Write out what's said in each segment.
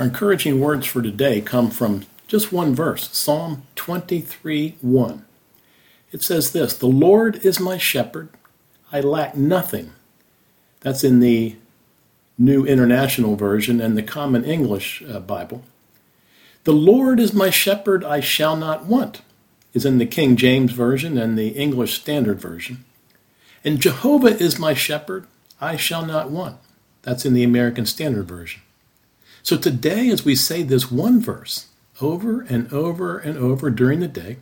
Our encouraging words for today come from just one verse Psalm 23 1. It says this The Lord is my shepherd, I lack nothing. That's in the New International Version and the Common English uh, Bible. The Lord is my shepherd, I shall not want, is in the King James Version and the English Standard Version. And Jehovah is my shepherd, I shall not want. That's in the American Standard Version. So today, as we say this one verse over and over and over during the day,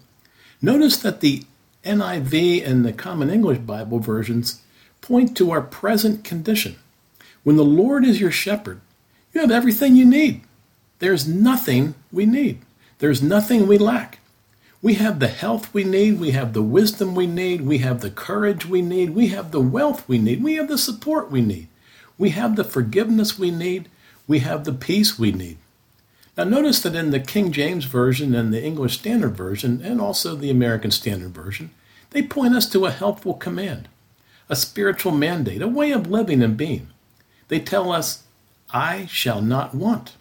notice that the NIV and the Common English Bible versions point to our present condition. When the Lord is your shepherd, you have everything you need. There's nothing we need. There's nothing we lack. We have the health we need. We have the wisdom we need. We have the courage we need. We have the wealth we need. We have the support we need. We have the forgiveness we need we have the peace we need. Now, notice that in the King James Version and the English Standard Version, and also the American Standard Version, they point us to a helpful command, a spiritual mandate, a way of living and being. They tell us, I shall not want.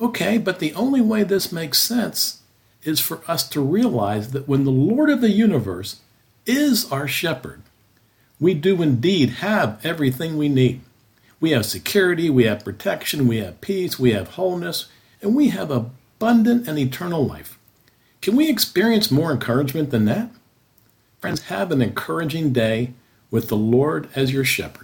Okay, but the only way this makes sense is for us to realize that when the Lord of the universe is our shepherd, we do indeed have everything we need. We have security, we have protection, we have peace, we have wholeness, and we have abundant and eternal life. Can we experience more encouragement than that? Friends, have an encouraging day with the Lord as your shepherd.